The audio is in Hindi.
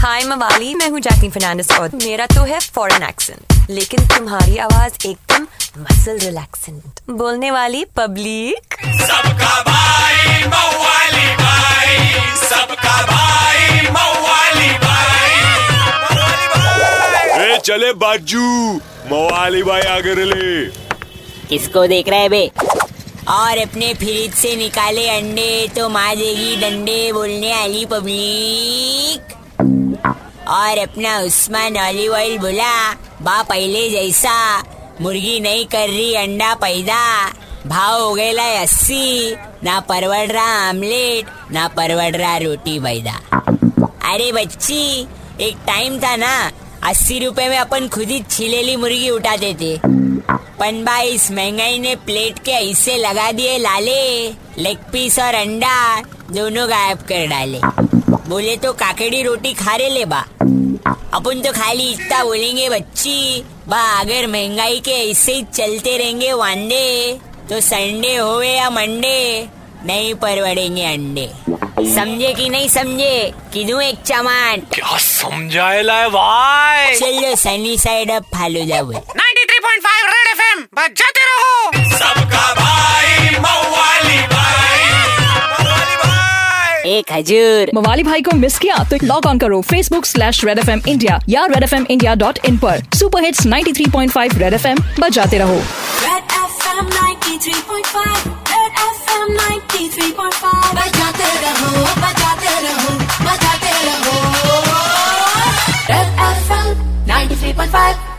हाय मवाली मैं हूँ जैकलिन फर्नांडिस और मेरा तो है फॉरेन एक्सेंट लेकिन तुम्हारी आवाज़ एकदम मसल रिलैक्सेंट बोलने वाली पब्लिक सबका भाई मवाली भाई. सबका भाई मवाली भाई. ए चले बाजू. मवाली भाई आगे ले किसको देख रहे हैं बे? और अपने फ्रिज से निकाले अंडे तो माँ देगी डंडे बोलने वाली पब्लिक और अपना उस्मान ऑलिव ऑयल बोला। बा पहले जैसा। मुर्गी नहीं कर रही, अंडा पैदा। भाव हो गया अस्सी। ना परवड़ रहा आमलेट, ना परवड़ रहा रोटी बैदा अरे बच्ची, एक टाइम था ना, अस्सी रुपए में अपन खुद ही छिलेली मुर्गी उठाते थे। पन भाई, इस महँगाई ने प्लेट के ऐसे लगा दिए लाले। लेग पीस और अंडा दोनों गायब कर डाले। बोले तो काकड़ी रोटी खा रहे ले बा। अपन तो खाली इतना बोलेंगे बच्ची। बा अगर महँगाई के ऐसे ही चलते रहेंगे वांडे तो संडे होवे या मंडे नहीं परवड़ेंगे अंडे। समझे कि नहीं समझे? किदू एक चमान क्या समझाएला है भाई? चलो सनी साइड अब फालूदा बोल 93.5 रेड एफएम बजाते एक हजूर मवाली भाई को मिस किया तो लॉग ऑन करो Facebook slash Red F M India या Red F M India dot in पर। Super hits 93.5 Red F M बजाते रहो। Red FM 93.5 Red FM 93.5 बजाते रहो बजाते रहो बजाते रहो। Red FM 93.5